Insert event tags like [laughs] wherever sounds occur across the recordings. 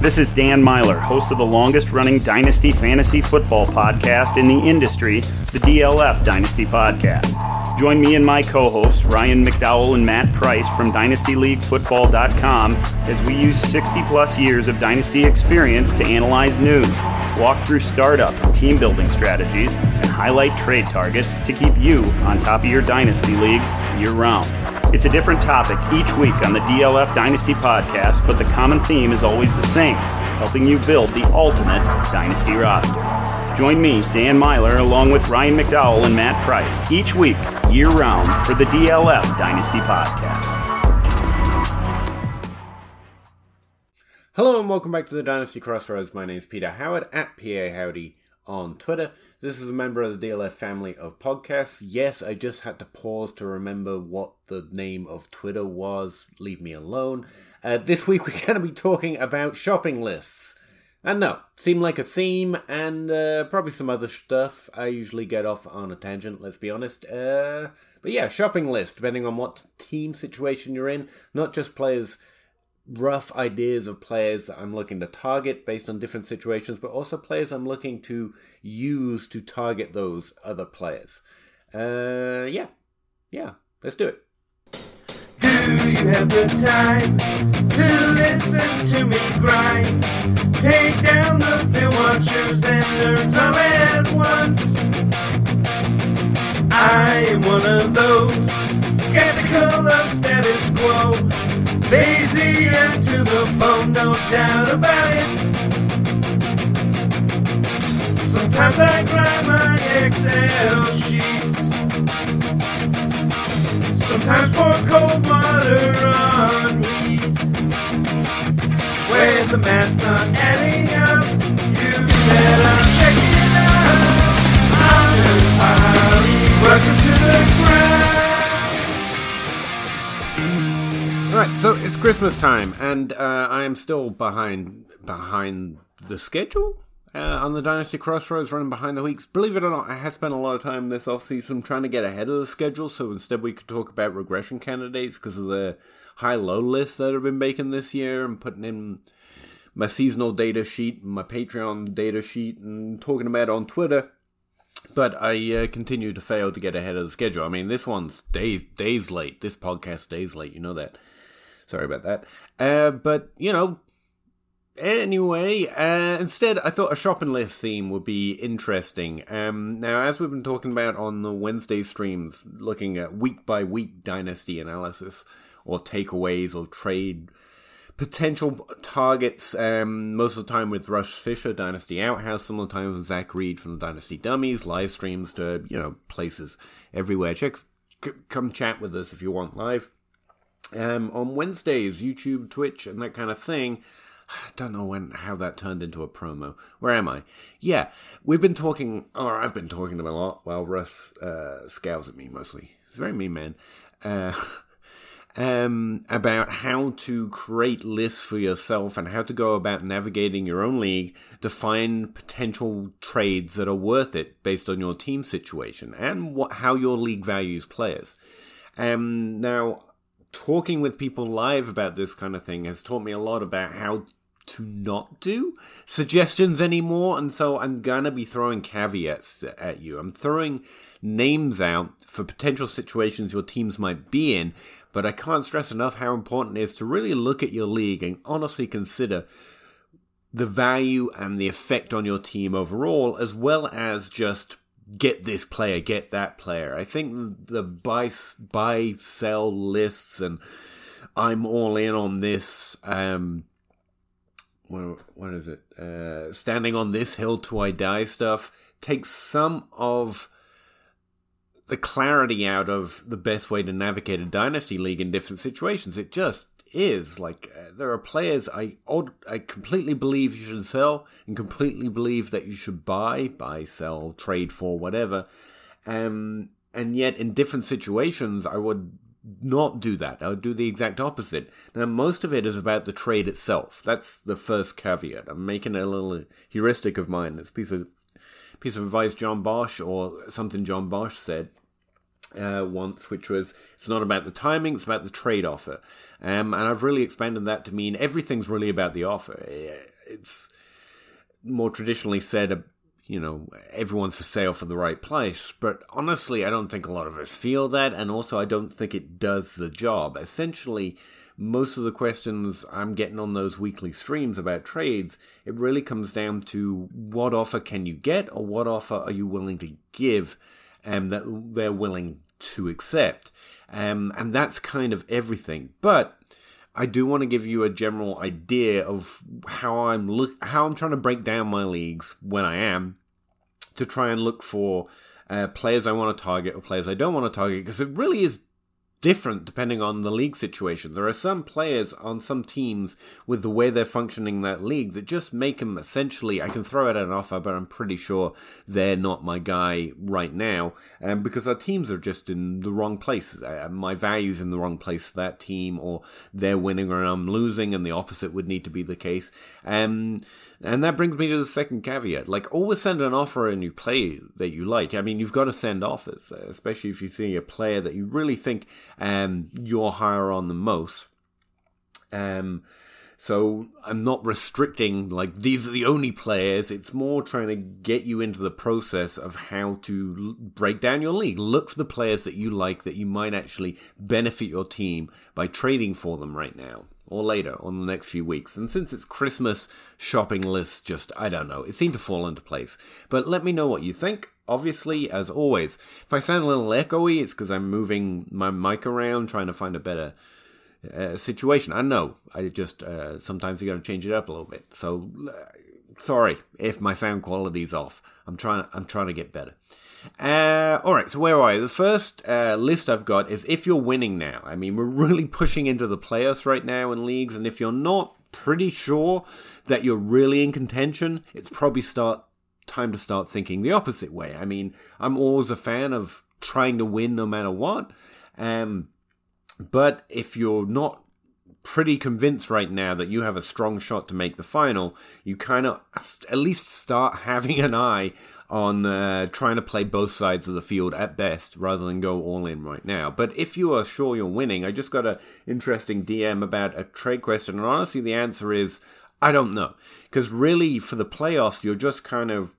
This is Dan Meylor, host of the longest running Dynasty Fantasy Football podcast in the industry, the DLF Dynasty Podcast. Join me and my co hosts, Ryan McDowell and Matt Price from DynastyLeagueFootball.com, as we use 60 plus years of Dynasty experience to analyze news, walk through startup and team building strategies, and highlight trade targets to keep you on top of your Dynasty League year round. It's a different topic each week on the DLF Dynasty podcast, but the common theme is always the same helping you build the ultimate Dynasty roster. Join me, Dan Meylor, along with Ryan McDowell and Matt Price, each week, year round, for the DLF Dynasty podcast. Hello and welcome back to the Dynasty Crossroads. My name is Peter Howard at PA Howdy on Twitter. This is a member of the DLF family of podcasts. Yes, I just had to pause to remember what the name of Twitter was. Leave me alone. Uh, this week we're [laughs] going to be talking about shopping lists. And no, seemed like a theme and uh, probably some other stuff. I usually get off on a tangent, let's be honest. Uh, but yeah, shopping list, depending on what team situation you're in. Not just players rough ideas of players that I'm looking to target based on different situations, but also players I'm looking to use to target those other players. Uh, yeah, yeah, let's do it. Do you have the time to listen to me grind? Take down the film watchers and nerds all at once. No doubt about it. Sometimes I grind my Excel sheets. Sometimes pour cold water on heat. When the math's not adding up, you better check it out. I'm just. Welcome to the ground. Right, so it's Christmas time, and uh, I am still behind behind the schedule uh, on the Dynasty Crossroads, running behind the weeks. Believe it or not, I have spent a lot of time this off season trying to get ahead of the schedule, so instead we could talk about regression candidates because of the high-low lists that have been making this year, and putting in my seasonal data sheet, my Patreon data sheet, and talking about on Twitter. But I uh, continue to fail to get ahead of the schedule. I mean, this one's days days late. This podcast days late. You know that. Sorry about that. Uh, but you know, anyway, uh, instead, I thought a shopping list theme would be interesting. Um, now, as we've been talking about on the Wednesday streams, looking at week by week dynasty analysis or takeaways or trade potential targets, um, most of the time with Russ Fisher, Dynasty Outhouse, some of the time with Zac Reed from the Dynasty Dummies, live streams to, you know, places everywhere. Check, c- come chat with us if you want live. Um, on Wednesdays, YouTube, Twitch, and that kind of thing. I [sighs] don't know when how that turned into a promo. Where am I? Yeah, we've been talking, or I've been talking to him a lot while Russ uh, scowls at me mostly. He's a very mean man. Uh, [laughs] um, about how to create lists for yourself and how to go about navigating your own league to find potential trades that are worth it based on your team situation and what how your league values players. Um, now, talking with people live about this kind of thing has taught me a lot about how to not do suggestions anymore, and so I'm gonna be throwing caveats at you. I'm throwing names out for potential situations your teams might be in, but I can't stress enough how important it is to really look at your league and honestly consider the value and the effect on your team overall, as well as just get this player, get that player. I think the buy buy sell lists and I'm all in on this. Um, what, what is it? Uh, standing on this hill till I die stuff takes some of the clarity out of the best way to navigate a dynasty league in different situations. It just is like uh, there are players I I completely believe you should sell and completely believe that you should buy, buy, sell, trade for whatever. Um, and yet in different situations, I would not do that. I would do the exact opposite. Now, most of it is about the trade itself. That's the first caveat. I'm making a little heuristic of mine. It's a piece of piece of advice John Bosch or something John Bosch said. Uh, once, which was it's not about the timing, it's about the trade offer. Um, and I've really expanded that to mean everything's really about the offer. It's more traditionally said, uh, you know, everyone's for sale for the right price. But honestly, I don't think a lot of us feel that. And also, I don't think it does the job. Essentially, most of the questions I'm getting on those weekly streams about trades, it really comes down to what offer can you get or what offer are you willing to give um, that they're willing to accept. Um, and that's kind of everything. But I do want to give you a general idea of how I'm look how I'm trying to break down my leagues when I am to try and look for uh, players I want to target or players I don't want to target because it really is different depending on the league situation. There are some players on some teams with the way they're functioning in that league that just make them essentially, I can throw out an offer, but I'm pretty sure they're not my guy right now. Um, because our teams are just in the wrong place. Uh, my value's in the wrong place for that team, or they're winning or I'm losing, and the opposite would need to be the case. Um, and that brings me to the second caveat. Like, always send an offer and you play that you like. I mean, you've got to send offers, especially if you see a player that you really think um, you're higher on the most. Um, so I'm not restricting, like, these are the only players. It's more trying to get you into the process of how to break down your league. Look for the players that you like that you might actually benefit your team by trading for them right now or later on the next few weeks. And since it's Christmas, shopping lists just, I don't know, it seemed to fall into place. But let me know what you think. Obviously, as always, if I sound a little echoey, it's because I'm moving my mic around trying to find a better uh, situation. I know, I just, uh, sometimes you gotta change it up a little bit. So, uh, sorry if my sound quality's off. I'm trying, I'm trying to get better. Uh, all right, so where are I? The first uh, list I've got is if you're winning now. I mean, we're [laughs] really pushing into the playoffs right now in leagues, and if you're not pretty sure that you're really in contention, it's probably start time to start thinking the opposite way. I mean, I'm always a fan of trying to win no matter what. Um, but if you're not pretty convinced right now that you have a strong shot to make the final, you kind of at least start [laughs] having an eye on uh, trying to play both sides of the field at best rather than go all in right now. But if you are sure you're winning, I just got an interesting DM about a trade question, and honestly, the answer is I don't know. Because really, for the playoffs, you're just kind of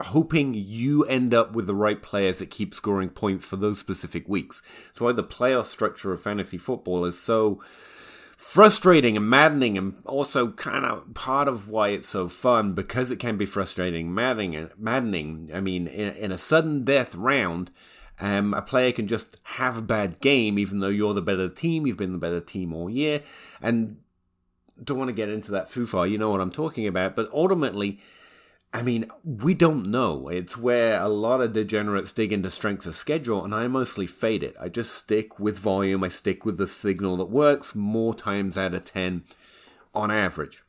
hoping you end up with the right players that keep scoring points for those specific weeks. That's why the playoff structure of fantasy football is so frustrating and maddening and also kind of part of why it's so fun because it can be frustrating maddening maddening. I mean in, in a sudden death round um, a player can just have a bad game even though you're the better team you've been the better team all year and don't want to get into that foo you know what i'm talking about. But ultimately I mean, we don't know. It's where a lot of degenerates dig into strengths of schedule, and I mostly fade it. I just stick with volume, I stick with the signal that works more times out of 10 on average.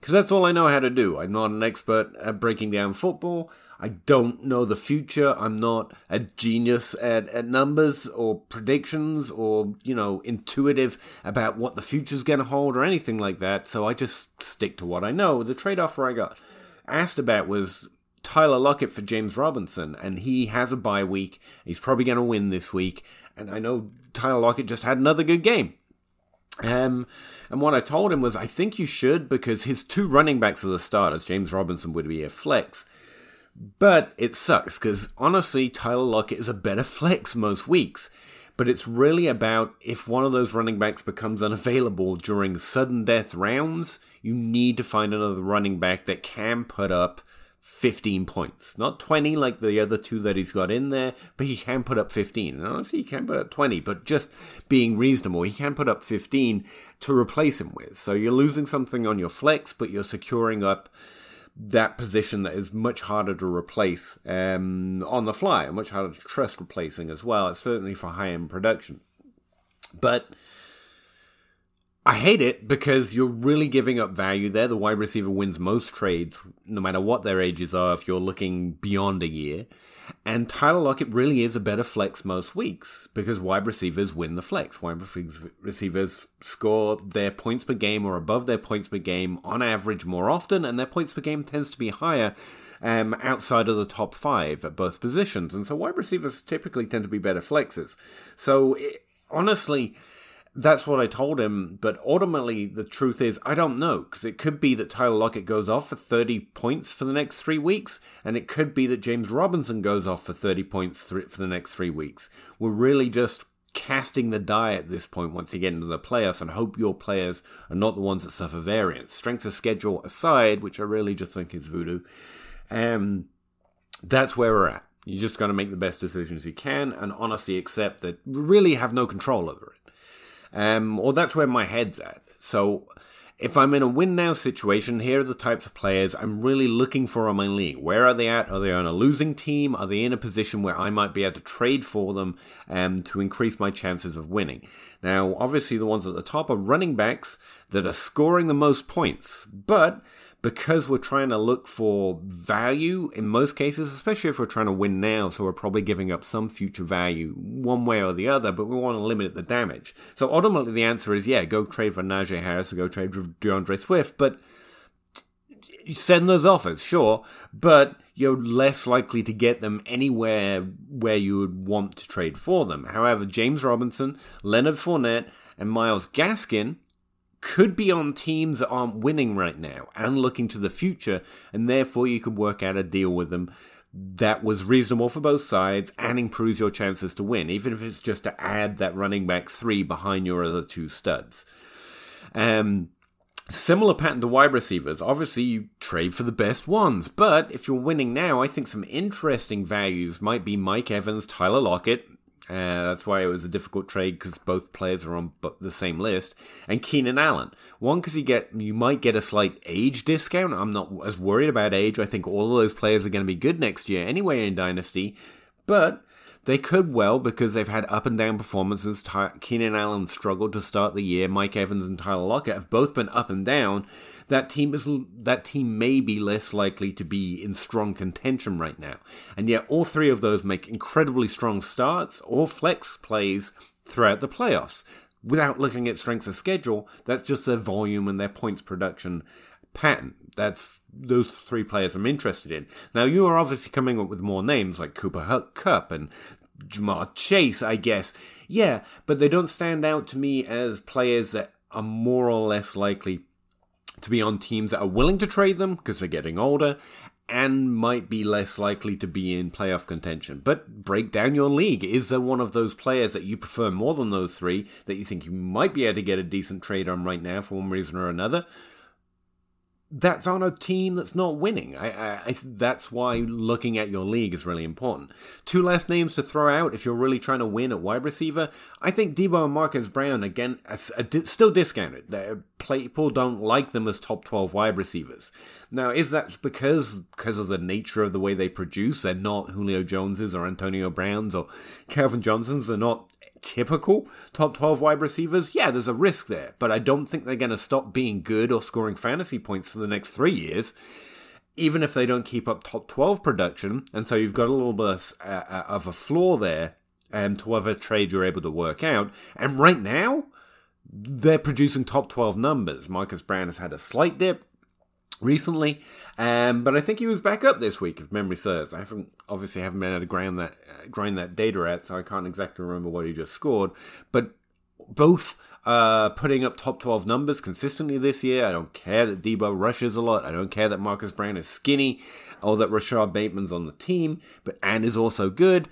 Because that's all I know how to do. I'm not an expert at breaking down football. I don't know the future. I'm not a genius at, at numbers or predictions or, you know, intuitive about what the future's going to hold or anything like that. So I just stick to what I know. The trade offer I got asked about was Tyler Lockett for James Robinson, and he has a bye week. He's probably going to win this week, and I know Tyler Lockett just had another good game. Um, and what I told him was, I think you should because his two running backs are the starters. James Robinson would be a flex. But it sucks because honestly, Tyler Lockett is a better [laughs] flex most weeks. But it's really about if one of those running backs becomes unavailable during sudden death rounds, you need to find another running back that can put up 15 points. Not 20 like the other two that he's got in there, but he can put up 15. And honestly, he can put up 20, but just being reasonable, he can put up 15 to replace him with. So you're losing something on your flex, but you're securing up that position that is much harder to replace um, on the fly, and much harder to trust replacing as well. It's certainly for high end production. But I hate it because you're really giving up value there. The wide receiver wins most trades, no matter what their ages are, if you're looking beyond a year. And Tyler Lockett really is a better flex most weeks because wide receivers win the flex. Wide receivers score their points per game or above their points per game on average more often, and their points per game tends to be higher um, outside of the top five at both positions. And so wide receivers typically tend to be better flexes. So it, honestly, that's what I told him. But ultimately, the truth is, I don't know because it could be that Tyler Lockett goes off for 30 points for the next three weeks, and it could be that James Robinson goes off for 30 points for the next three weeks. We're really just casting the die at this point once you get into the playoffs and hope your players are not the ones that suffer variance. Strengths of schedule aside, which I really just think is voodoo, um, that's where we're at. You just got to make the best decisions you can and honestly accept that we really have no control over it. Um, or that's where my head's at. So if I'm in a win now situation, here are the types of players I'm really looking for on my league. Where are they at? Are they on a losing team? Are they in a position where I might be able to trade for them um, to increase my chances of winning? Now, obviously, the ones at the top are running backs that are scoring the most points, but because we're trying to look for value in most cases, especially if we're trying to win now, so we're probably giving up some future value one way or the other, but we want to limit the damage. So ultimately, the answer is yeah, go trade for Najee Harris or go trade for D'Andre Swift, but send those offers, sure, but you're less likely to get them anywhere where you would want to trade for them. However, James Robinson, Leonard Fournette, and Myles Gaskin could be on teams that aren't winning right now and looking to the future, and therefore you could work out a deal with them that was reasonable for both sides and improves your chances to win, even if it's just to add that running back three behind your other two studs. Um, similar pattern to wide receivers. Obviously, you trade for the best ones, but if you're winning now, I think some interesting values might be Mike Evans, Tyler Lockett, uh, that's why it was a difficult trade because both players are on the same list. And Keenan Allen, one because you get you might get a slight age discount. I'm not as worried about age. I think all of those players are going to be good next year anyway in Dynasty, but they could well because they've had up and down performances. Ty- Keenan Allen struggled to start the year. Mike Evans and Tyler Lockett have both been up and down that team is that team may be less likely to be in strong contention right now. And yet all three of those make incredibly strong starts or flex plays throughout the playoffs. Without looking at strengths of schedule, that's just their volume and their points production pattern. That's those three players I'm interested in. Now you are obviously coming up with more names like Cooper Kupp and Ja'Marr Chase, I guess. Yeah, but they don't stand out to me as players that are more or less likely to be on teams that are willing to trade them because they're getting older and might be less likely to be in playoff contention. But break down your league. Is there one of those players that you prefer more than those three that you think you might be able to get a decent trade on right now for one reason or another? That's on a team that's not winning. I, I, I, that's why looking at your league is really important. Two last names to throw out if you're really trying to win at wide receiver. I think Deebo and Marquise Brown again are uh, still discounted. People don't like them as top twelve wide receivers. Now, is that because because of the nature of the way they produce? They're not Julio Joneses or Antonio Browns or Calvin Johnsons. They're not typical top 12 wide receivers, yeah, there's a risk there, but I don't think they're going to stop being good or scoring fantasy points for the next three years, even if they don't keep up top 12 production. And so you've got a little bit uh, uh, of a flaw there um, to whatever trade you're able to work out. And right now, they're producing top 12 numbers. Marquise Brown has had a slight dip recently, um, but I think he was back up this week, if memory serves. I haven't obviously haven't been able to grind that uh, grind that data out, so I can't exactly remember what he just scored. But both uh, putting up top 12 numbers consistently this year. I don't care that Deebo rushes a lot. I don't care that Marquise Brown is skinny or that Rashod Bateman's on the team, but and is also good.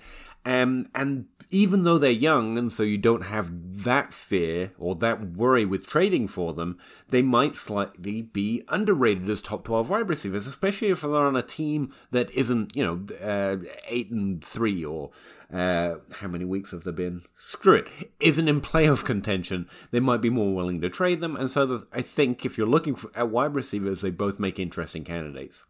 Um, and even though they're young and so you don't have that fear or that worry with trading for them, they might slightly be underrated as top 12 wide receivers, especially if they're on a team that isn't, you know, uh, 8 and 3 or uh, how many weeks have there been? Screw it. Isn't in playoff contention. They might be more willing to trade them. And so I think if you're looking for, at wide receivers, they both make interesting candidates.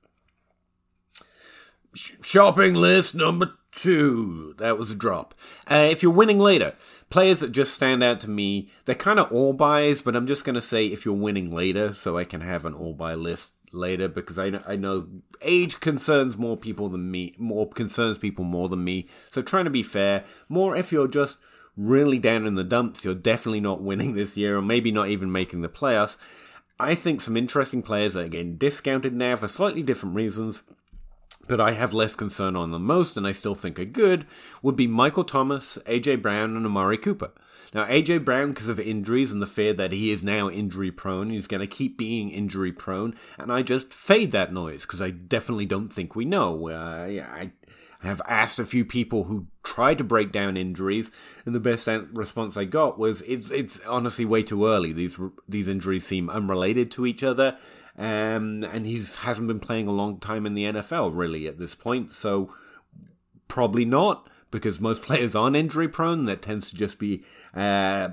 Shopping list number two. That was a drop. Uh, if you're winning later, players that just stand out to me, they're kind of all buys, but I'm just going to say if you're winning later, so I can have an all buy list later because I know, I know age concerns more people than me, more concerns people more than me. So trying to be fair, more if you're just really down in the dumps, you're definitely not winning this year or maybe not even making the playoffs. I think some interesting players are getting discounted now for slightly different reasons, but I have less concern on them most, and I still think are good, would be Michael Thomas, AJ Brown, and Amari Cooper. Now, AJ Brown, because of injuries and the fear that he is now injury prone, he's going to keep being injury prone, and I just fade that noise because I definitely don't think we know. Uh, yeah, I have asked a few people who tried to break down injuries, and the best response I got was, "It's, it's honestly way too early. These these injuries seem unrelated to each other." Um, and he's hasn't been playing a long time in the NFL really at this point, so probably not because most [laughs] players aren't injury prone. That tends to just be uh,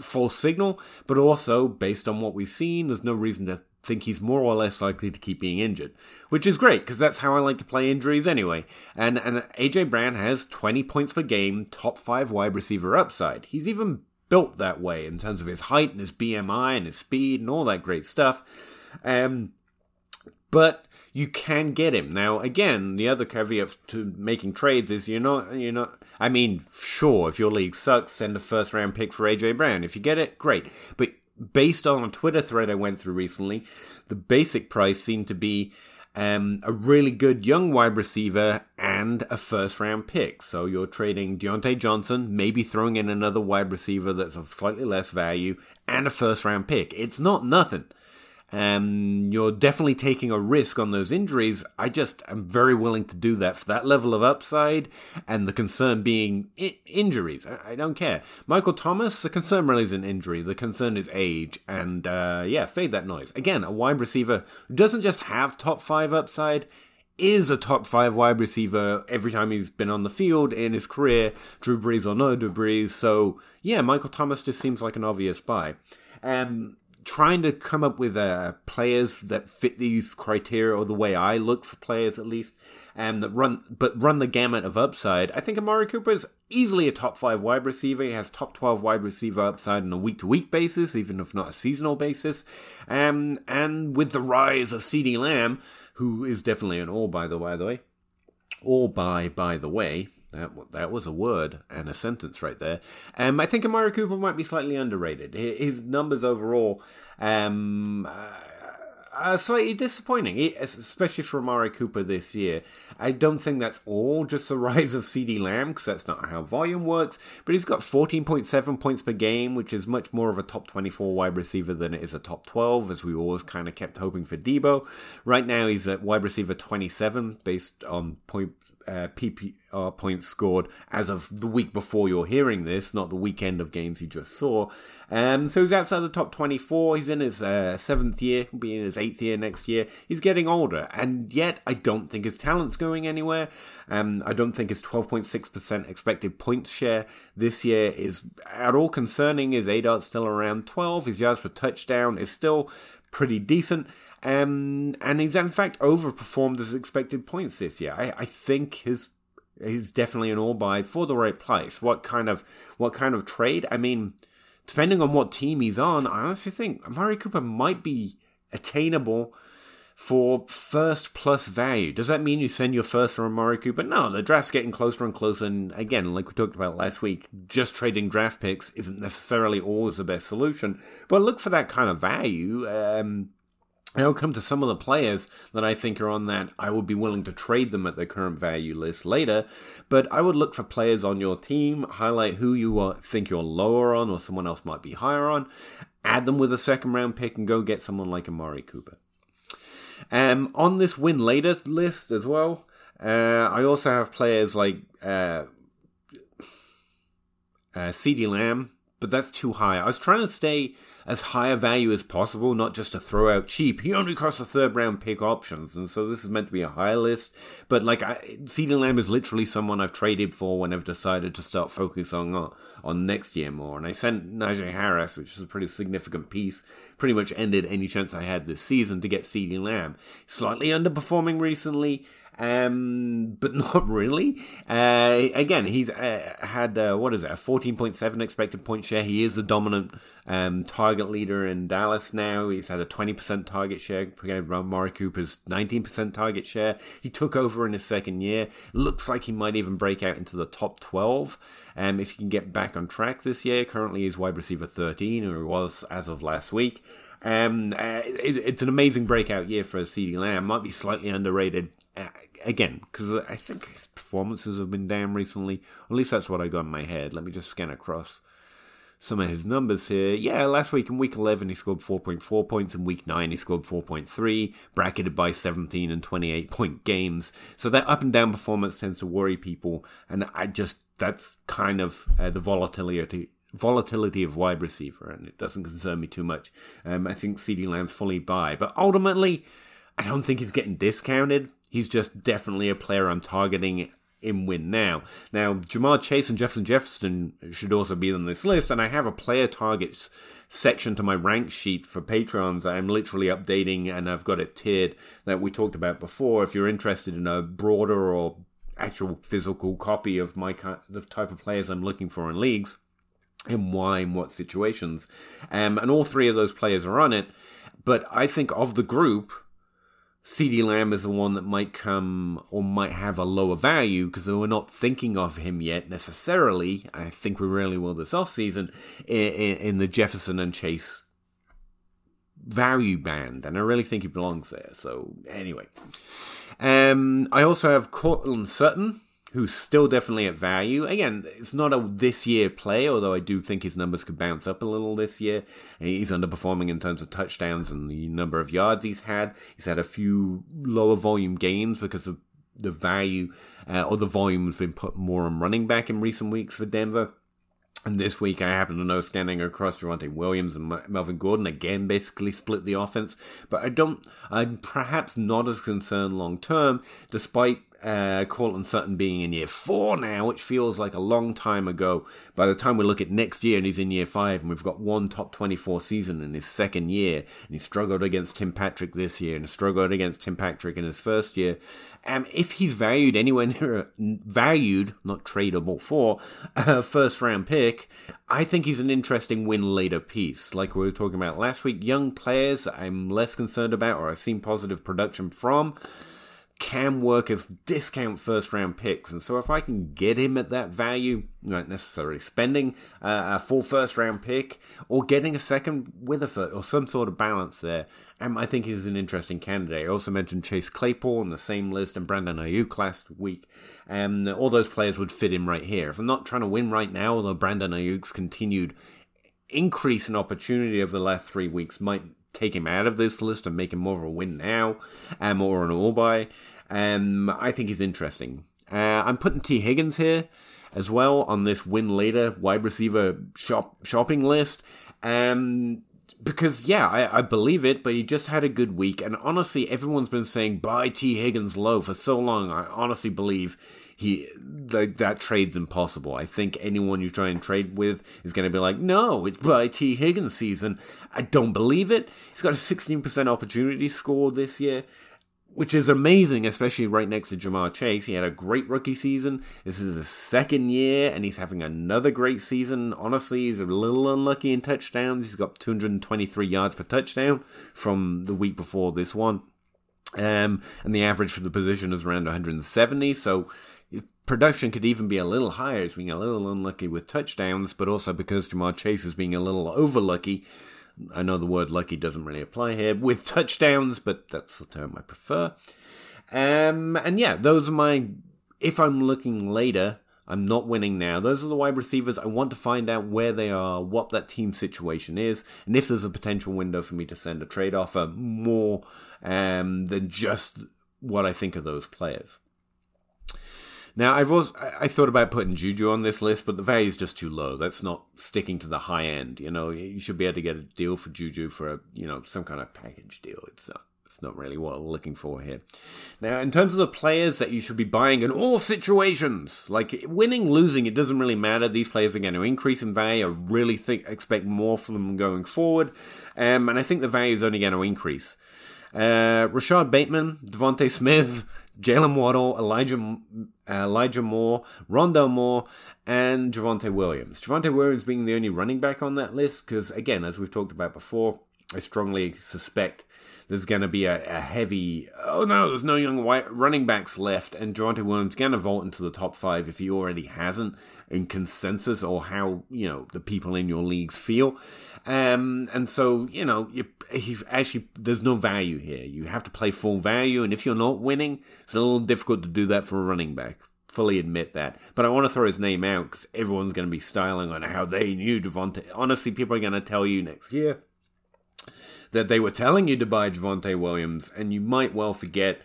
false signal. But also, based on what we've seen, there's no reason to think he's more or less likely to keep being injured, which is great because that's how I like to play injuries anyway. And and AJ Brown has 20 points per game, top five wide receiver upside. He's even built that way in terms of his height and his BMI and his speed and all that great stuff. Um, but you can get him. Now, again, the other caveat to making trades is you're not, you're not, I mean, sure, if your league sucks, send a first round pick for AJ Brown. If you get it, great. But based on a Twitter thread I went through recently, the basic price seemed to be um, a really good young wide receiver and a first round pick. So you're trading Diontae Johnson, maybe throwing in another wide receiver that's of slightly less value, and a first round pick. It's not nothing um, you're definitely taking a risk on those injuries. I just am very willing to do that for that level of upside, and the concern being I- injuries. I-, I, don't care. Michael Thomas, the concern really isn't injury. The concern is age, and uh, yeah, fade that noise. Again, a wide receiver doesn't just have top five upside. Is a top five wide receiver every time he's been on the field in his career, Drew Brees or no Drew Brees. So, yeah, Michael Thomas just seems like an obvious buy. Um, trying to come up with uh, players that fit these criteria, or the way I look for players at least, and um, that run but run the gamut of upside. I think Amari Cooper is easily a top five wide receiver. He has top twelve wide receiver upside on a week to week basis, even if not a seasonal basis. Um, and with the rise of CeeDee Lamb, who is definitely an all by the way, the way, all by by the way, that that was a word and a sentence right there. Um, I think Amari Cooper might be slightly underrated. His numbers overall um, are slightly disappointing, especially for Amari Cooper this year. I don't think that's all just the [laughs] rise of CeeDee Lamb, because that's not how volume works. But he's got 14.7 points per game, which is much more of a top 24 wide receiver than it is a top 12, as we always kind of kept hoping for Deebo. Right now, he's at wide receiver 27, based on point uh, PPR points scored as of the week before you're hearing this, not the weekend of games you just saw. Um, so he's outside the top 24. He's in his uh, seventh year, will be in his eighth year next year. He's getting older, and yet I don't think his talent's going anywhere. Um, I don't think his 12.6% expected points share this year is at all concerning. His ADOT's still around 12. His yards per touchdown is still pretty decent. Um, and he's in fact overperformed his expected points this year. I, I think his he's definitely an all buy for the right price. What kind of what kind of trade? I mean, depending on what team he's on, I honestly think Amari Cooper might be attainable for first plus value. Does that mean you send your first for Amari Cooper? No, the draft's getting closer and closer. And again, like we talked about last week, just trading draft picks isn't necessarily always the best solution. But look for that kind of value. Um, I'll come to some of the players that I think are on that. I would be willing to trade them at their current value list later, but I would look for players on your team, highlight who you think you're lower on or someone else might be higher on, add them with a second round pick, and go get someone like Amari Cooper. Um, on this win later list as well, uh, I also have players like uh, uh, CeeDee Lamb, but that's too high. I was trying to stay as high a value as possible, not just to throw out cheap. He only costs a third round pick options, and so this is meant to be a high list. But like, CeeDee Lamb is literally someone I've traded for when I've decided to start focusing on on next year more. And I sent Najee Harris, which is a pretty significant piece, pretty much ended any chance I had this season to get CeeDee Lamb. Slightly underperforming recently. um, but [laughs] not really. Uh, again, he's uh, had uh, what is it, a fourteen point seven expected point share. He is the dominant um, target leader in Dallas now. He's had a twenty percent target share. Mari Cooper's nineteen percent target share. He took over in his second year. Looks like he might even break out into the top twelve. Um, if he can get back on track this year, currently he's wide receiver thirteen, or he was as of last week. Um, uh, it's, it's, an amazing breakout year for CeeDee Lamb. Might be slightly underrated uh, again because I think his performances have been down recently. At least that's what I got in my head. Let me just scan across some of his numbers here. Yeah, last week in week 11 he scored 4.4 points. In week 9 he scored 4.3, bracketed by 17 and 28 point games. So that up and down performance tends to worry people, and I just that's kind of uh, the volatility volatility of wide receiver, and it doesn't concern me too much. Um, I think CeeDee Lamb's fully buy, but ultimately, I don't think he's getting discounted. He's just definitely a player I'm targeting in win now. Now, Ja'Marr Chase and Jefferson Jefferson should also be on this list, and I have a player targets section to my rank sheet for patrons I'm literally updating and I've got it tiered that we talked about before. If you're interested in a broader or actual physical copy of my the type of players I'm looking for in leagues, and why and what situations. Um, and all three of those players are on it. But I think of the group, CeeDee Lamb is the one that might come or might have a lower value because we're not thinking of him yet necessarily. I think we really will this offseason in, in the Jefferson and Chase value band, and I really think he belongs there. So anyway, um, I also have Courtland Sutton, who's still definitely at value. Again, it's not a this year play, although I do think his numbers could bounce up a little this year. He's underperforming in terms of touchdowns and the number of yards he's had. He's had a few lower volume games because of the value uh, or the volume has been put more on running back in recent weeks for Denver. And this week, I happen to know scanning across Javonte Williams and Melvin Gordon again basically split the offense. But I don't, I'm perhaps not as concerned long term, despite uh, Courtland Sutton being in year four now, which feels like a long time ago. By the time we look at next year and he's in year five, and we've got one top 24 season in his second year, and he struggled against Tim Patrick this year and struggled against Tim Patrick in his first year. Um, if he's valued anywhere near valued, not tradable for a first round pick, I think he's an interesting win later piece. Like we were talking about last week, young players I'm less concerned about or I've seen positive production from can work as discount first round picks. And so if I can get him at that value, not necessarily spending uh, a full first round pick or getting a second with a foot or some sort of balance there, um, I think he's an interesting candidate. I also mentioned Chase Claypool on the same list and Brandon Aiyuk last week. Um, all those players would fit in right here. If I'm not trying to win right now, although Brandon Aiyuk's continued increase in opportunity over the last three weeks might take him out of this list and make him more of a win now, um, or an all buy. Um, I think he's interesting. Uh, I'm putting Tee Higgins here as well on this win later wide receiver shop shopping list. Um, because yeah, I, I, believe it, but he just had a good week, and honestly, everyone's been saying buy Tee Higgins low for so long. I honestly believe he like that trade's impossible. I think anyone you try and trade with is going to be like, no, it's buy Tee Higgins season. I don't believe it. He's got a 16% opportunity score this year which is amazing, especially right next to Ja'Marr Chase. He had a great rookie season. This is his second year, and he's having another great season. Honestly, he's a little unlucky in touchdowns. He's got 223 yards per touchdown from the week before this one. Um, and the average for the position is around 170. So production could even be a little higher. He's being a little unlucky with touchdowns, but also because Ja'Marr Chase is being a little over lucky. I know the word lucky doesn't really apply here with [laughs] touchdowns, but that's the term I prefer. Um, and yeah, those are my. If I'm looking later, I'm not winning now. Those are the wide receivers. I want to find out where they are, what that team situation is, and if there's a potential window for me to send a trade offer more um, than just what I think of those players. Now, I've also I thought about putting Juju on this list, but the value is just too low. That's not sticking to the high end. You know, you should be able to get a deal for Juju for a you know some kind of package deal. It's not. It's not really what we're looking for here. Now, in terms of the players that you should be buying in all situations, like winning, losing, it doesn't really matter. These players are going to increase in value. I really think expect more from them going forward, um, and I think the value is only going to increase. Uh, Rashod Bateman, DeVonta Smith, Jaylen Waddle, Elijah Elijah Moore, Rondale Moore, and Javonte Williams. Javonte Williams being the only running back on that list, because again, as we've talked about before, I strongly suspect there's going to be a, a, heavy. Oh no, there's no young white running backs left, and Javonte Williams going to vault into the top five if he already hasn't in consensus or how you know the people in your leagues feel. Um, and so you know, you actually there's no value here. You have to play full value, and if you're not winning, it's a little difficult to do that for a running back fully admit that. But I want to throw his name out because everyone's going to be styling on how they knew Devontae. Honestly, people are going to tell you next year that they were telling you to buy Javonte Williams, and you might well forget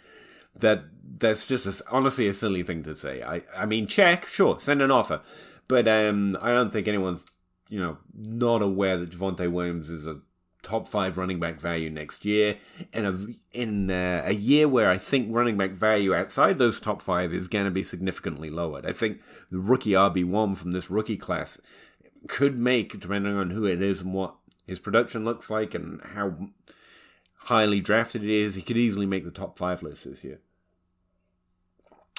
that that's just a, honestly a silly thing to say. I I mean, check, sure, send an offer, but um, I don't think anyone's you know not aware that Javonte Williams is a top five running back value next year in a in uh, a year where I think running back value outside those top five is going to be significantly lowered. I think the rookie RB one from this rookie class could make, depending on who it is and what his production looks like and how highly drafted it is, he could easily make the top five list this year.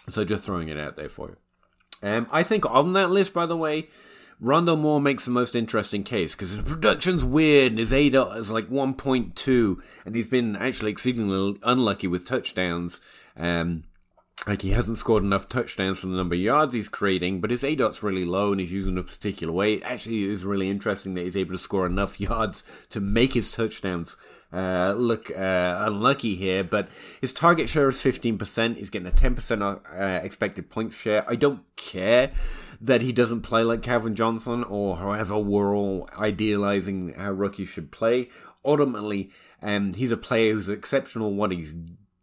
So just throwing it out there for you. Um, I think on that list, by the way, Rondale Moore makes the most interesting case because his production's weird and his ADOT is like 1.2, and he's been actually exceedingly unlucky with touchdowns. Um, like he hasn't scored enough touchdowns for the number of yards he's creating, but his ADOT's really low and he's using a particular way. It actually is really interesting that he's able to score enough [laughs] yards to make his touchdowns uh, look uh, unlucky here. But his target share is 15%. He's getting a 10% uh, expected points share. I don't care that he doesn't play like Calvin Johnson or however we're all idealizing how rookies should play. Ultimately, um, he's a player who's exceptional what he's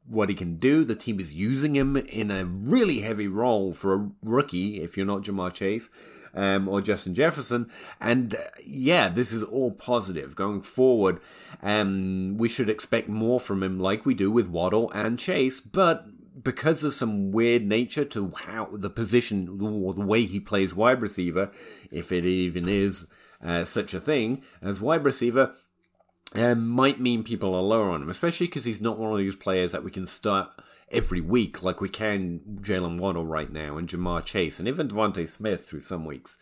what he can do. The team is using him in a really heavy role for a rookie, if you're not Ja'Marr Chase. Um, or Justin Jefferson. And uh, yeah, this is all positive going forward. Um, we should expect more from him, like we do with Waddle and Chase. But because of some weird nature to how the position or the way he plays wide receiver, if it even is uh, such a thing as wide receiver, um, might mean people are lower on him, especially because he's not one of these players that we can start every week like we can Jaylen Waddle right now and Ja'Marr Chase and even DeVonta Smith through some weeks.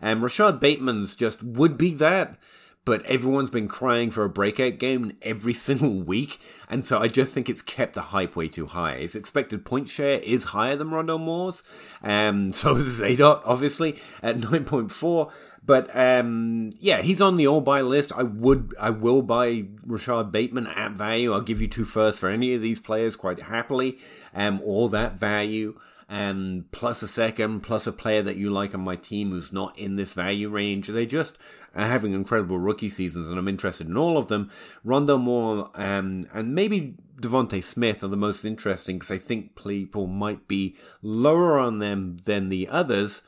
And um, Rashod Bateman's just would be that, but everyone's been crying for a breakout game every [laughs] single week, and so I just think it's kept the hype way too high. His expected point share is higher than Rondale Moore's, um, [laughs] so is ADOT, obviously, at 9.4. But um, yeah, he's on the all buy list. I would, I will buy Rashod Bateman at value. I'll give you two firsts for any of these players quite happily. Um, all that value and plus a second, plus a player that you like on my team who's not in this value range. They just are having incredible rookie seasons, and I'm interested in all of them. Rondale Moore um, and maybe DeVonta Smith are the most interesting because I think people might be lower on them than the others.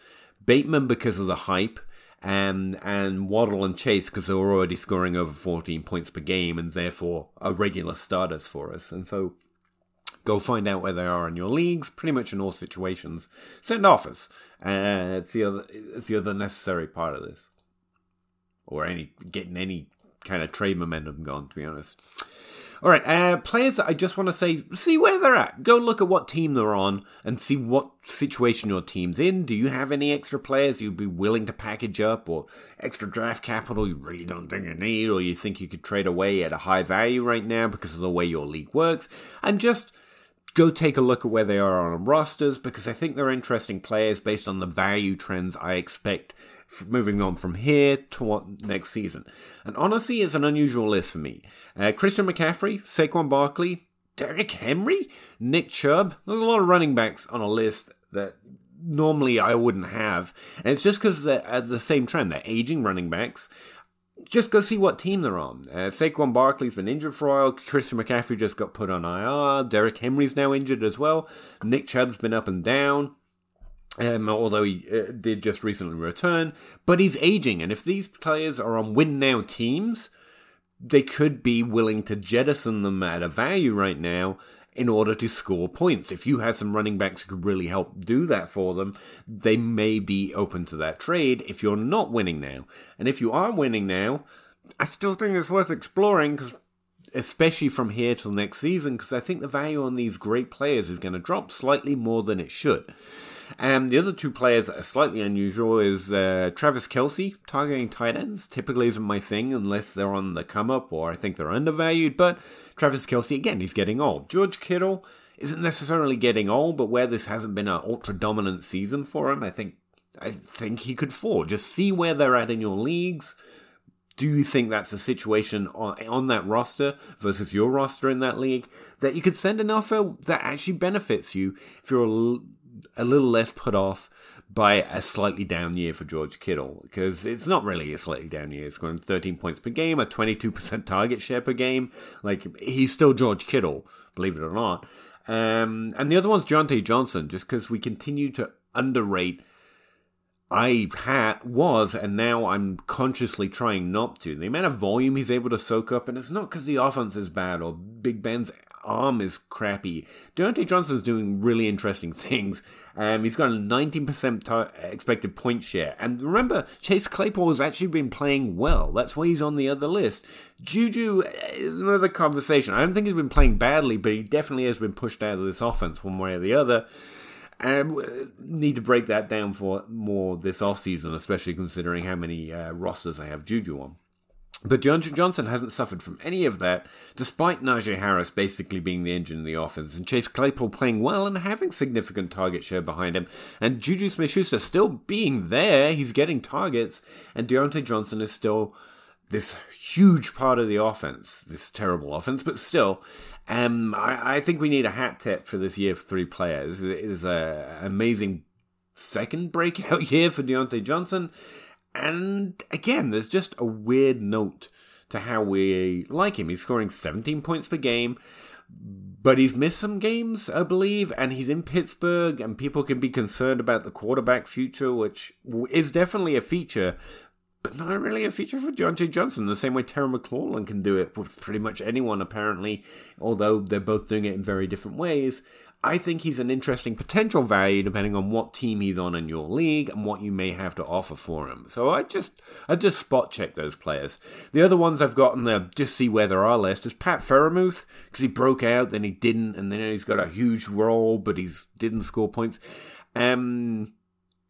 Bateman because of the hype. And and Waddle and Chase because they're already scoring over 14 points per game and therefore are regular starters for us. And so Go find out where they are in your leagues, pretty much in all situations. Send offers. Uh, it's the other it's the other necessary part of this. Or any getting any kind of trade momentum going, to be honest. All right, uh, players I just want to say, see where they're at. Go look at what team they're on and see what situation your team's in. Do you have any extra players you'd be willing to package up or extra draft capital you really don't think you need or you think you could trade away at a high value right now because of the way your league works? And just go take a look at where they are on rosters because I think they're interesting players based on the value trends I expect moving on from here to what next season. And honestly, it's an unusual list for me. Uh, Christian McCaffrey, Saquon Barkley, Derrick Henry, Nick Chubb. There's a lot of running backs on a list that normally I wouldn't have. And it's just because they're the same trend. They're aging running backs just go see what team they're on. Uh, Saquon Barkley's been injured for a while. Christian McCaffrey just got put on IR. Derrick Henry's now injured as well. Nick Chubb's been up and down. Um, although he uh, did just recently return, but he's aging, and if these players are on win now teams, they could be willing to jettison them at a value right now in order to score points. If you have some running backs who could really help do that for them, they may be open to that trade if you're not winning now. And if you are winning now, I still think it's worth exploring because especially from here till next season, because I think the value on these great players is going to drop slightly more than it should. And the other two players that are slightly unusual is uh, Travis Kelce targeting tight ends. Typically isn't my thing unless they're on the come up or I think they're undervalued. But Travis Kelce again, he's getting old. George Kittle isn't necessarily getting old, but where this hasn't been an ultra dominant season for him, I think I think he could fall. Just see where they're at in your leagues. Do you think that's a situation on, on that roster versus your roster in that league that you could send an offer that actually benefits you if you're a, a little less put off by a slightly down year for George Kittle because it's not really a slightly down year. He's going 13 points per game, a 22% target share per game. Like he's still George Kittle, believe it or not. Um, and the other one's Diontae Johnson, just because we continue to underrate I had was, and now I'm consciously trying not to. The amount of volume he's able to soak up, and it's not because the offense is bad or Big Ben's arm is crappy. Diontae Johnson's doing really interesting [laughs] things. Um, he's got a 19% tar- expected point share. And remember, Chase Claypool has actually been playing well. That's why he's on the other list. Juju is another conversation. I don't think he's been playing badly, but he definitely has been pushed out of this offense one way or the other. And um, need to break that down for more this offseason, especially considering how many uh, rosters I have Juju on. But Diontae Johnson hasn't suffered from any of that, despite Najee Harris basically being the engine of the offense, and Chase Claypool playing well and having significant target share behind him, and Juju Smith-Schuster still being there, he's getting targets, and Diontae Johnson is still this huge part of the offense, this terrible offense, but still, um, I, I, think we need a hat tip for this year for three players. It is an amazing second breakout [laughs] year for Diontae Johnson. And again, there's just a weird note to how we like him. He's scoring 17 points per game, but he's missed some games, I believe, and he's in Pittsburgh, and people can be concerned about the quarterback future, which is definitely a feature but not really a feature for Diontae Johnson, the same way Terry McLaurin can do it with pretty much anyone, apparently, although they're both doing it in very different ways. I think he's an interesting potential value depending on what team he's on in your league and what you may have to offer for him. So I just I just spot check those players. The other ones I've got on the just see where there are list is Pat Freiermuth because he broke out, then he didn't, and then he's got a huge role, but he's didn't score points. Um,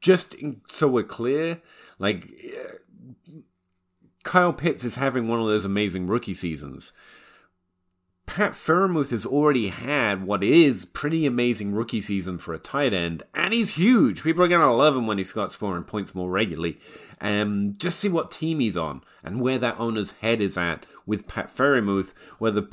just so we're clear, like Kyle Pitts is having one of those amazing rookie seasons. Pat Freiermuth has already had what is pretty amazing rookie season for a tight end, and he's huge. People are going to love him when he starts scoring points more regularly. Um, just see what team he's on and where that owner's head is at with Pat Freiermuth, whether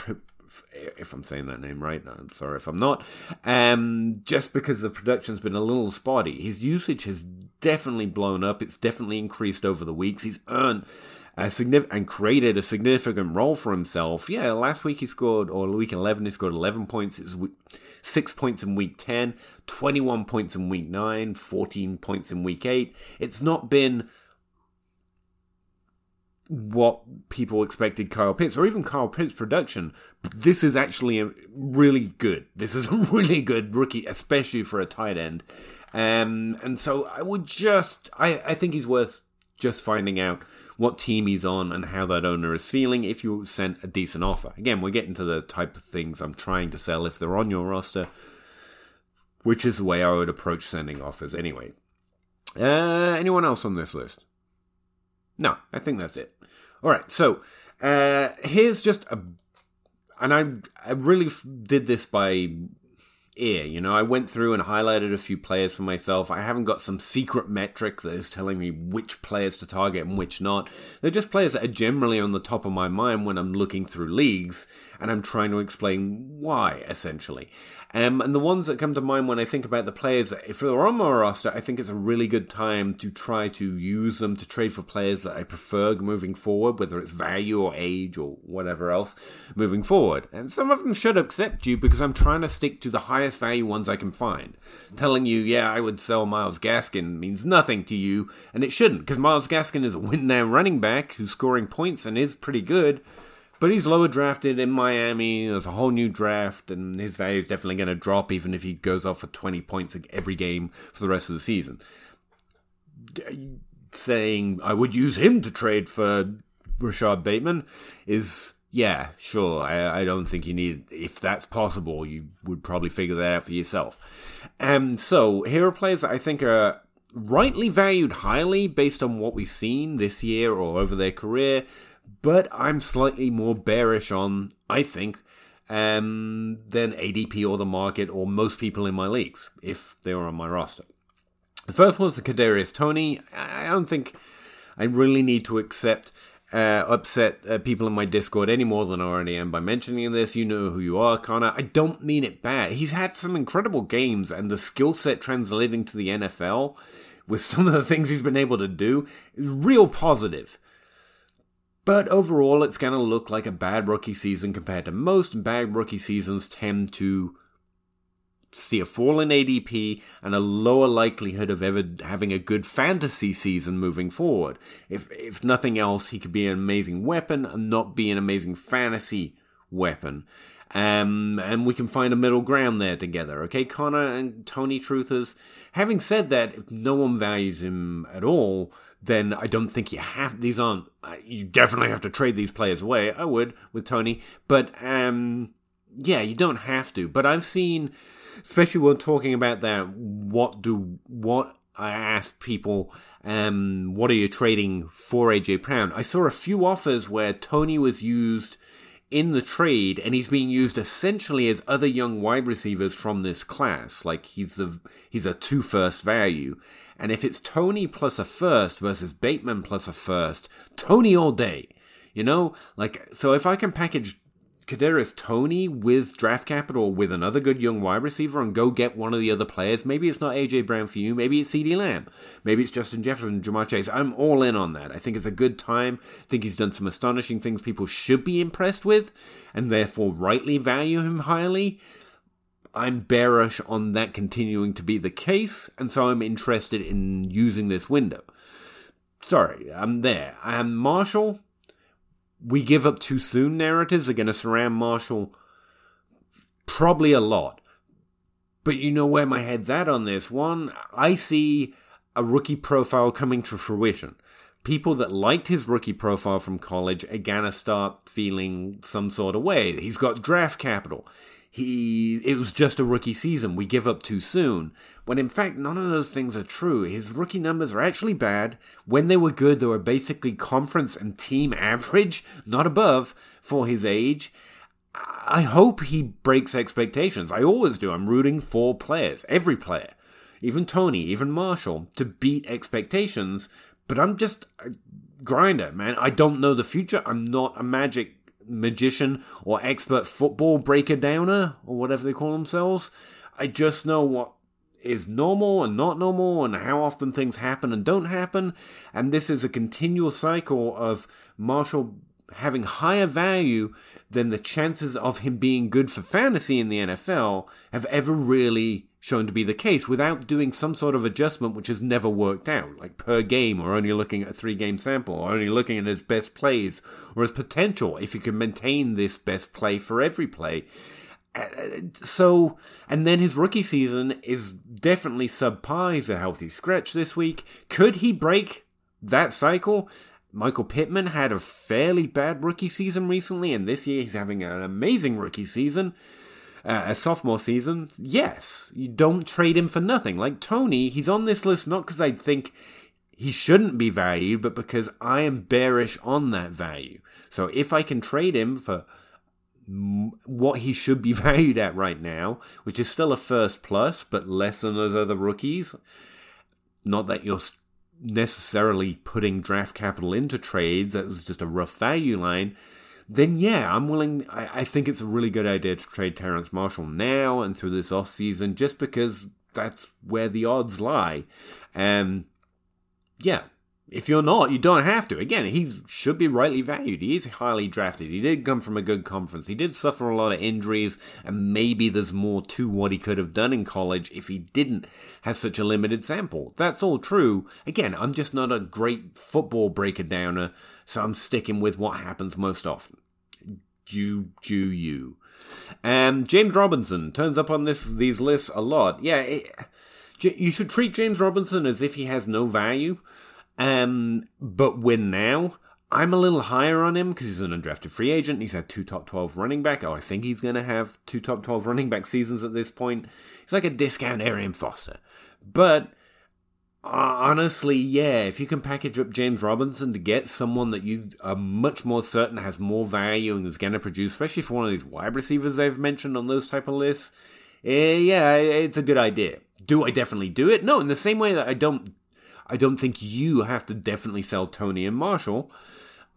if I'm saying that name right, I'm sorry if I'm not. Um, just because the production's been a little spotty, his usage has definitely blown up. It's definitely increased over the weeks. He's earned a significant and created a significant role for himself. Yeah, last week he scored, or week 11, he scored 11 points. It's six points in week 10, 21 points in week 9, 14 points in week 8. It's not been what people expected Kyle Pitts or even Kyle Pitts production. This is actually really good. This is a [laughs] really good rookie, especially for a tight end. Um, and so I would just, I, I think he's worth just finding out what team he's on and how that owner is feeling if you sent a decent offer. Again, we're getting to the type of things I'm trying to sell if they're on your roster, which is the way I would approach sending offers anyway. Uh, anyone else on this list? No, I think that's it. All right, so uh, here's just a, and I I really did this by ear. You know, I went through and highlighted a few players for myself. I haven't got some secret metric that is telling me which players to target and which not. They're just players that are generally on the top of my mind when I'm looking through leagues and I'm trying to explain why, essentially. Um, and the ones that come to mind when I think about the players, if they're on my roster, I think it's a really good time to try to use them to trade for players that I prefer moving forward, whether it's value or age or whatever else moving forward. And some of them should accept you because I'm trying to stick to the highest value ones I can find. Telling you, yeah, I would sell Myles Gaskin means nothing to you, and it shouldn't, because Myles Gaskin is a win now running back who's scoring points and is pretty good. But he's lower drafted in Miami. There's a whole new draft, and his value is definitely going to drop even if he goes off for 20 points every game for the rest of the season. Saying I would use him to trade for Rashod Bateman is yeah, sure. I, I don't think you need. If that's possible, you would probably figure that out for yourself. Um, so here are players I think are rightly valued highly based on what we've seen this year or over their career, but I'm slightly more bearish on. I think um, than ADP or the market or most people in my leagues if they were on my roster. The first one's the Kadarius Toney. I don't think I really need to accept uh, upset uh, people in my Discord any more than I already am by mentioning this. You know who you are, Connor. I don't mean it bad. He's had some incredible games, and the skill set translating to the NFL with some of the things he's been able to do is real positive. But overall, it's going to look like a bad rookie season compared to most, bad rookie seasons tend to see a fall in ADP and a lower likelihood of ever having a good fantasy season moving forward. If if nothing else, he could be an amazing weapon and not be an amazing fantasy weapon. Um, and we can find a middle ground there together. Okay, Connor and Toney Truthers. Having said that, if no one values him at all, then I don't think you have. These aren't. Uh, you definitely have to trade these players away. I would with Toney, but um, yeah, you don't have to. But I've seen especially when talking about that. What do what I asked people, um, what are you trading for AJ Brown? I saw a few offers where Toney was used in the trade, and he's being used essentially as other young wide receivers from this class. Like he's a he's a two first value, and if it's Toney plus a first versus Bateman plus a first, Toney all day. You know, like so if I can package Kadarius Toney with draft capital with another good young wide receiver and go get one of the other players. Maybe it's not AJ Brown for you. Maybe it's CeeDee Lamb. Maybe it's Justin Jefferson, Ja'Marr Chase. I'm all in on that. I think it's a good time. I think he's done some astonishing things people should be impressed with and therefore rightly value him highly. I'm bearish on that continuing to be the case, and so I'm interested in using this window. Sorry, I'm there. I am Marshall, we give up too soon narratives to surround Marshall probably a lot. But you know where my head's at on this one. I see a rookie profile coming to fruition. People that liked his rookie profile from college are going to start feeling some sort of way. He's got draft capital he it was just a rookie season. We give up too soon. When in fact none of those things are true. His rookie numbers are actually bad. When they were good, they were basically conference and team average, not above for his age. I hope he breaks expectations. I always do. I'm rooting for players, every player, even Toney, even Marshall, to beat expectations. But I'm just a grinder, man. I don't know the future. I'm not a magic magician or expert football breaker downer or whatever they call themselves. I just know what is normal and not normal and how often things happen and don't happen. And this is a continual cycle of Marshall having higher value than the chances of him being good for fantasy in the NFL have ever really shown to be the case without doing some sort of adjustment which has never worked out, like per game, or only looking at a three game sample, or only looking at his best plays, or his potential, if you can maintain this best play for every play. Uh, so, and then his rookie season is definitely subpar. He's a healthy scratch this week. Could he break that cycle? Michael Pittman had a fairly bad rookie season recently, and this year he's having an amazing rookie season uh, a sophomore season, yes, you don't trade him for nothing. Like Toney, he's on this list not because I think he shouldn't be valued, but because I am bearish on that value. So if I can trade him for what he should be [laughs] valued at right now, which is still a first plus, but less than those other rookies. Not that you're necessarily putting draft capital into trades, that was just a rough value line then yeah, I'm willing. I, I think it's a really good idea to trade Terrace Marshall now and through this off season, just because that's where the odds lie. And yeah, if you're not, you don't have to. Again, he should be rightly valued. He is highly drafted. He did come from a good conference. He did suffer a lot of injuries, and maybe there's more to what he could have done in college if he didn't have such a limited sample. That's all true. Again, I'm just not a great football breaker downer, so I'm sticking with what happens most often. Jew, Jew, you. Um, James Robinson turns up on this these lists a lot. Yeah, it, you should treat James Robinson as if he has no value. Um, but win now. I'm a little higher on him because he's an undrafted free agent. He's had two top 12 running back. Oh, I think he's going to have two top 12 running back seasons at this point. He's like a discount Arian Foster. But honestly, yeah, if you can package up James Robinson to get someone that you are much more certain has more value and is going to produce, especially for one of these wide receivers they've mentioned on those type of lists, eh, yeah, it's a good idea. Do I definitely do it? No, in the same way that I don't, I don't think you have to definitely sell Toney and Marshall.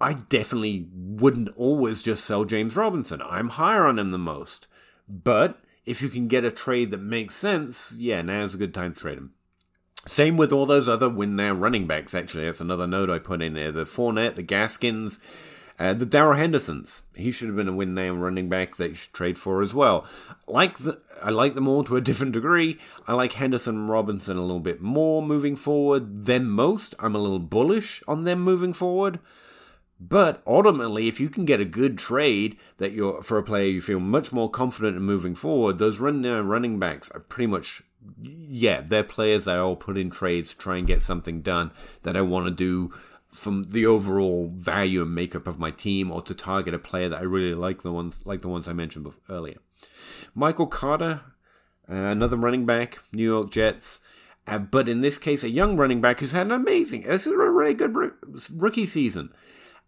I definitely wouldn't always just sell James Robinson. I'm higher on him than most. But if you can get a trade that makes sense, yeah, now's a good time to trade him. Same with all those other win now running backs, actually. That's another note I put in there. The Fournette, the Gaskins, uh, the Darrell Hendersons. He should have been a win now running back that you should trade for as well. Like the, I like them all to a different degree. I like Henderson and Robinson a little bit more moving forward than most. I'm a little bullish on them moving forward. But ultimately, if you can get a good trade that you're for a player you feel much more confident in moving forward, those run uh, running backs are pretty much yeah, they're players I all put in trades to try and get something done that I want to do from the overall value and makeup of my team or to target a player that I really like the ones like the ones I mentioned before, earlier. Michael Carter, uh, another running back, New York Jets. Uh, but in this case, a young running back who's had an amazing, this is a really good rookie season.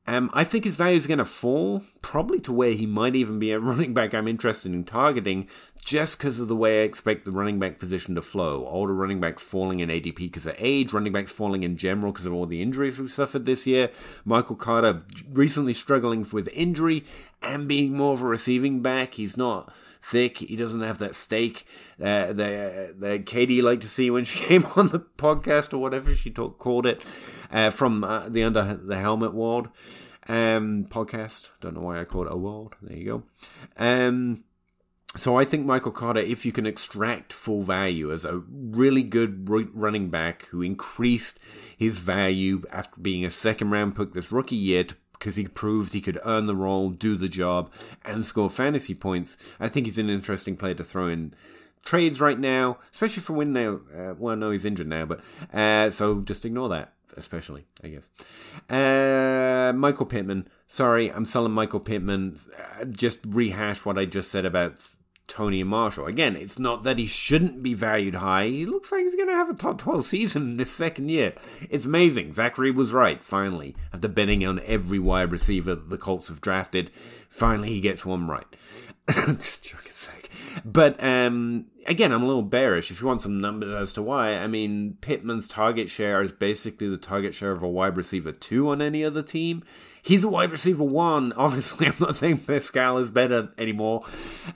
Um, I think his value is going to fall, probably to where he might even be a [laughs] running back I'm interested in targeting, just because of the way I expect the running back position to flow. Older running backs falling in ADP because of age, running backs falling in general because of all the injuries we've suffered this year. Michael Carter recently struggling with injury and being more of a receiving back. He's not thick. He doesn't have that steak uh, that, that Katie liked to see when she [laughs] came on the podcast or whatever she talk, called it uh, from uh, the Under the Helmet World um, podcast. Don't know why I called it a world. There you go. Um, so I think Michael Carter, if you can extract full value as a really good running back who increased his value after being a second round pick this rookie year because he proved he could earn the role, do the job, and score fantasy points. I think he's an interesting player to throw in trades right now, especially for when now. Uh, well, no, he's injured now, but uh, so just ignore that. Especially, I guess. Uh, Michael Pittman. Sorry, I'm selling Michael Pittman. Uh, just rehash what I just said about Toney and Marshall. Again, it's not that he shouldn't be valued high. He looks like he's going to have a top 12 season in his second year. It's amazing. Zachary was right, finally. After betting on every wide receiver that the Colts have drafted, finally he gets one right. [coughs] Just joking sake. But um, again, I'm a little bearish. If you want some numbers as to why, I mean, Pittman's target share is basically the target share of a wide receiver two on any other team. He's a wide receiver one. [laughs] Obviously, I'm not saying Pascal is better anymore,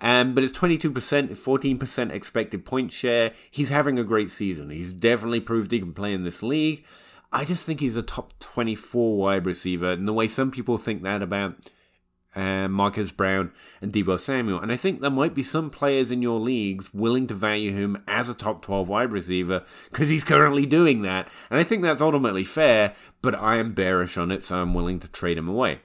um, but it's 22%, 14% expected point share. He's having a great season. He's definitely proved he can play in this league. I just think he's a top 24 wide receiver, and the way some people think that about uh, Marquise Brown and Deebo Samuel. And I think there might be some players in your leagues willing to value him as a top 12 wide receiver because he's currently doing that. And I think that's ultimately fair, but I am bearish on it, so I'm willing to trade him away.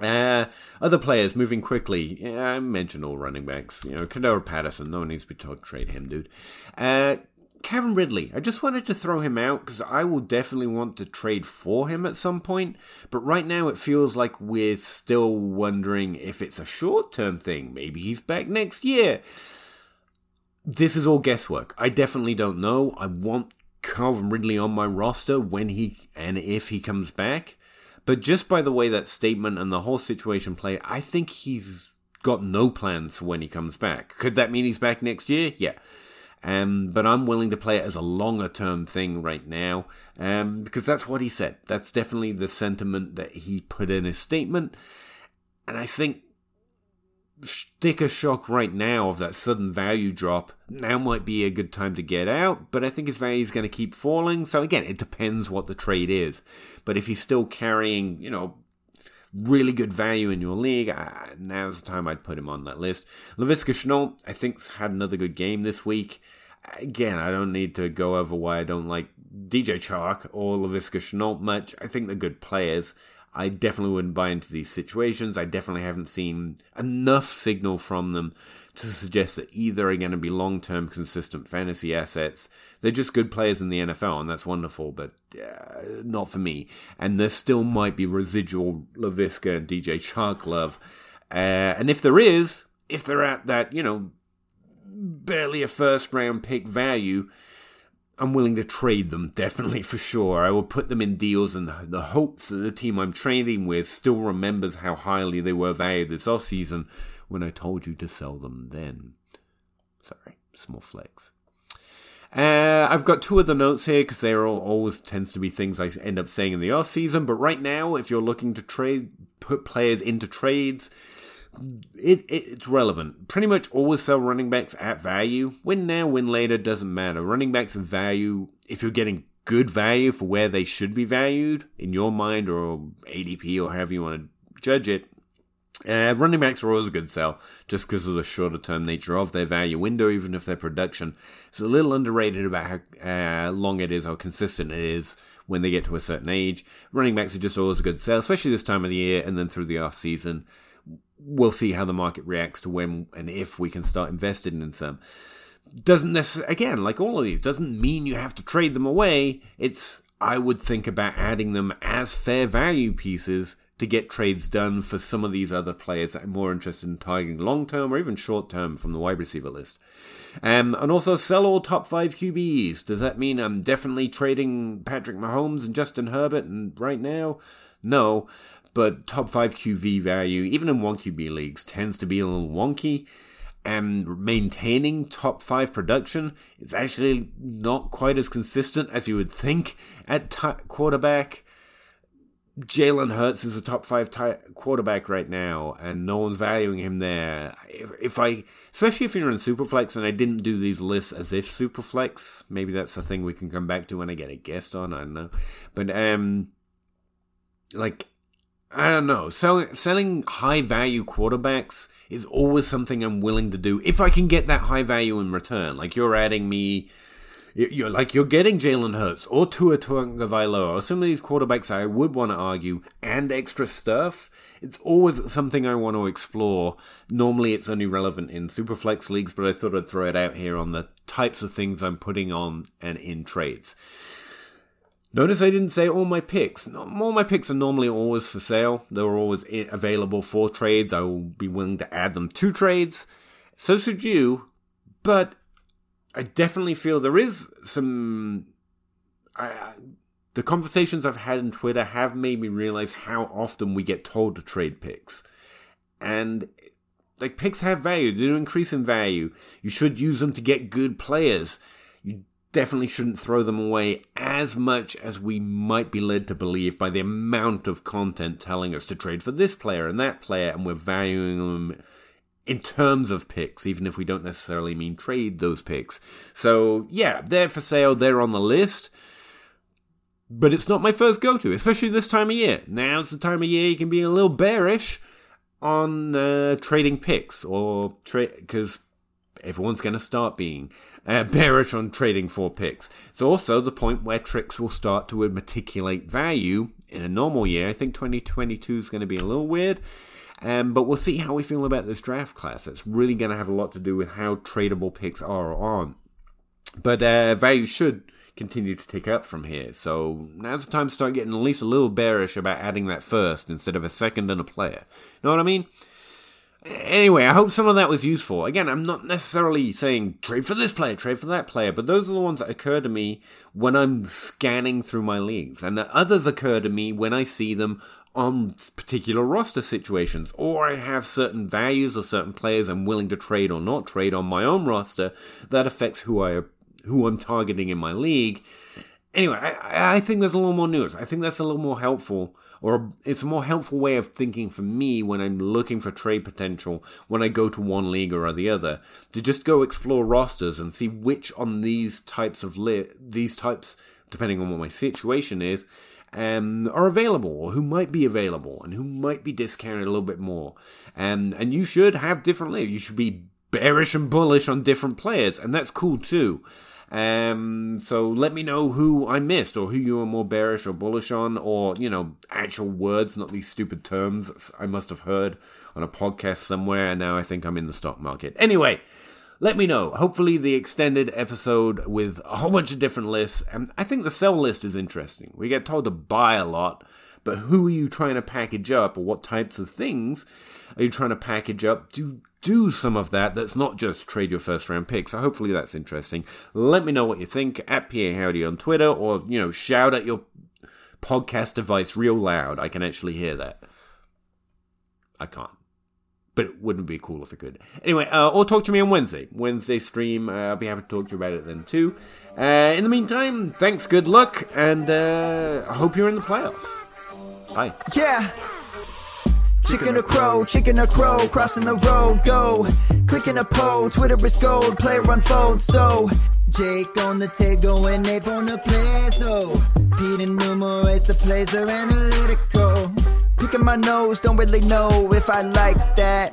Uh, other players moving quickly. Yeah, I mentioned all running backs. You know, Cordarrelle Patterson. No one needs to be told to trade him, dude. Uh, Calvin Ridley, I just wanted to throw him out because I will definitely want to trade for him at some point. But right now, it feels like we're still wondering if it's a short term thing. Maybe he's back next year. This is all guesswork. I definitely don't know. I want Calvin Ridley on my roster when he and if he comes back. But just by the way that statement and the whole situation played, I think he's got no plans for when he comes back. Could that mean he's back next year? Yeah. Um, but I'm willing to play it as a longer term thing right now um, because that's what he said. That's definitely the sentiment that he put in his statement. And I think sticker shock right now of that sudden value drop now might be a good time to get out but i think his value is going to keep falling so again it depends what the trade is but if he's still carrying you know really good value in your league, now's the time I'd put him on that list. Laviska Shenault, I think, had another good game this week. Again, I don't need to go over why I don't like DJ Chark or Laviska Shenault much. I think they're good players. I definitely wouldn't buy into these situations. I definitely haven't seen enough signal from them to suggest that either are going to be long term consistent fantasy assets. They're just good players in the NFL, and that's wonderful, but uh, not for me. And there still might be residual Laviska and DJ Chark love. Uh, and if there is, if they're at that, you know, barely a first round pick value, I'm willing to trade them, [laughs] definitely for sure. I will put them in deals in the hopes that the team I'm trading with still remembers how highly they were valued this off season when I told you to sell them then. Sorry, small flex. Uh, I've got two of the notes here because there always tends to be things I end up saying in the off season. But right now, if you're looking to trade, put players into trades, it, it, it's relevant. Pretty much always sell running backs at value. Win now, win later, doesn't matter. Running backs at value, if you're getting good value for where they should be valued in your mind or ADP or however you want to judge it, uh, running backs are always a good sell just because of the shorter term nature of their value window, even if their production is a little underrated about how uh, long it is or consistent it is when they get to a certain age. Running backs are just always a good sell, especially this time of the year and then through the off season we'll see how the market reacts to when and if we can start investing in some. Doesn't necessarily, again, like all of these, doesn't mean you have to trade them away. It's, I would think about adding them as fair value pieces to get trades done for some of these other players that I'm more interested in targeting long term or even short term from the wide receiver list. Um, and also sell all top five QBs. Does that mean I'm definitely trading Patrick Mahomes and Justin Herbert and right now? No but top five QB value, even in one QB leagues, tends to be a little wonky. And maintaining top five production is actually not quite as consistent as you would think at t- quarterback. Jalen Hurts is a top five quarterback right now, and no one's valuing him there. If, if, I, especially if you're in Superflex, and I didn't do these lists as if Superflex, maybe that's a thing we can come back to when I get a guest on. I don't know, but um, like I don't know. Selling selling high value quarterbacks is always something I'm willing to do if I can get that high value in return. Like you're adding me, you're like you're getting Jalen Hurts or Tua Tagovailoa or some of these quarterbacks I would want to argue and extra stuff. It's always something I want to explore. Normally, it's only relevant in superflex leagues, but I thought I'd throw it out here on the types of things I'm putting on and in trades. Notice I didn't say all my picks. All my picks are normally always for sale. They're always available for trades. I will be willing to add them to trades. So should you. But I definitely feel there is some. I, the conversations I've had in Twitter have made me realize how often we get told to trade picks. And like picks have value, they do increase in value. You should use them to get good players. You definitely shouldn't throw them away as much as we might be led to believe by the amount of content telling us to trade for this player and that player, and we're valuing them in terms of picks, even if we don't necessarily mean trade those picks. So, yeah, they're for sale, they're on the list. But it's not my first go to, especially this time of year. Now's the time of year you can be a little bearish on uh, trading picks, or because everyone's going to start being uh, [laughs] bearish on trading for picks. It's also the point where tricks will start to meticulate value in a normal year. I think 2022 is going to be a little weird. Um, but we'll see how we feel about this draft class. It's really going to have a lot to do with how tradable picks are or aren't. But uh, value should continue to tick up from here. So now's the time to start getting at least a little bearish about adding that first instead of a second and a player. Know what I mean? Anyway, I hope some of that was useful. Again, I'm not necessarily saying trade for this player, trade for that player, but those are the ones that occur to me when I'm scanning through my leagues. And the others occur to me when I see them on particular roster situations, or I have certain values or certain players I'm willing to trade or not trade on my own roster that affects who I who I'm targeting in my league. Anyway, I, I think there's a little more news. I think that's a little more helpful or it's a more helpful way of thinking for me when I'm looking for trade potential when I go to one league or the other to just go explore rosters and see which on these types of li- these types depending on what my situation is um, are available or who might be available and who might be discounted a little bit more. Um, and you should have different leagues. You should be bearish and bullish on different players, and that's cool too. Um, so let me know who I missed or who you are more bearish or bullish on, or, you know, actual words, not these stupid terms I must have heard on a podcast somewhere, and now I think I'm in the stock market. Anyway, let me know. Hopefully, the extended episode with a whole bunch of different lists. And I think the sell list is interesting. We get told to buy a lot, but who are you trying to package up, or what types of things are you trying to package up to do some of that that's not just trade your first round pick. So hopefully that's interesting. Let me know what you think at PA Howdy on Twitter or, you know, shout at your podcast device real loud. I can actually hear that. I can't. But it wouldn't be cool if it could. Anyway, uh, or talk to me on Wednesday. Wednesday stream. Uh, I'll be happy to talk to you about it then too. Uh, in the meantime, thanks, good luck, and uh, I hope you're in the playoffs. Bye. Yeah. Chicken or crow, chicken or crow, crossing the road, go. Clicking a pole, Twitter is gold, player unfold, so. Jake on the table and Nate on the plays, no. Pete enumerates the plays, they're analytical. Picking my nose, don't really know if I like that.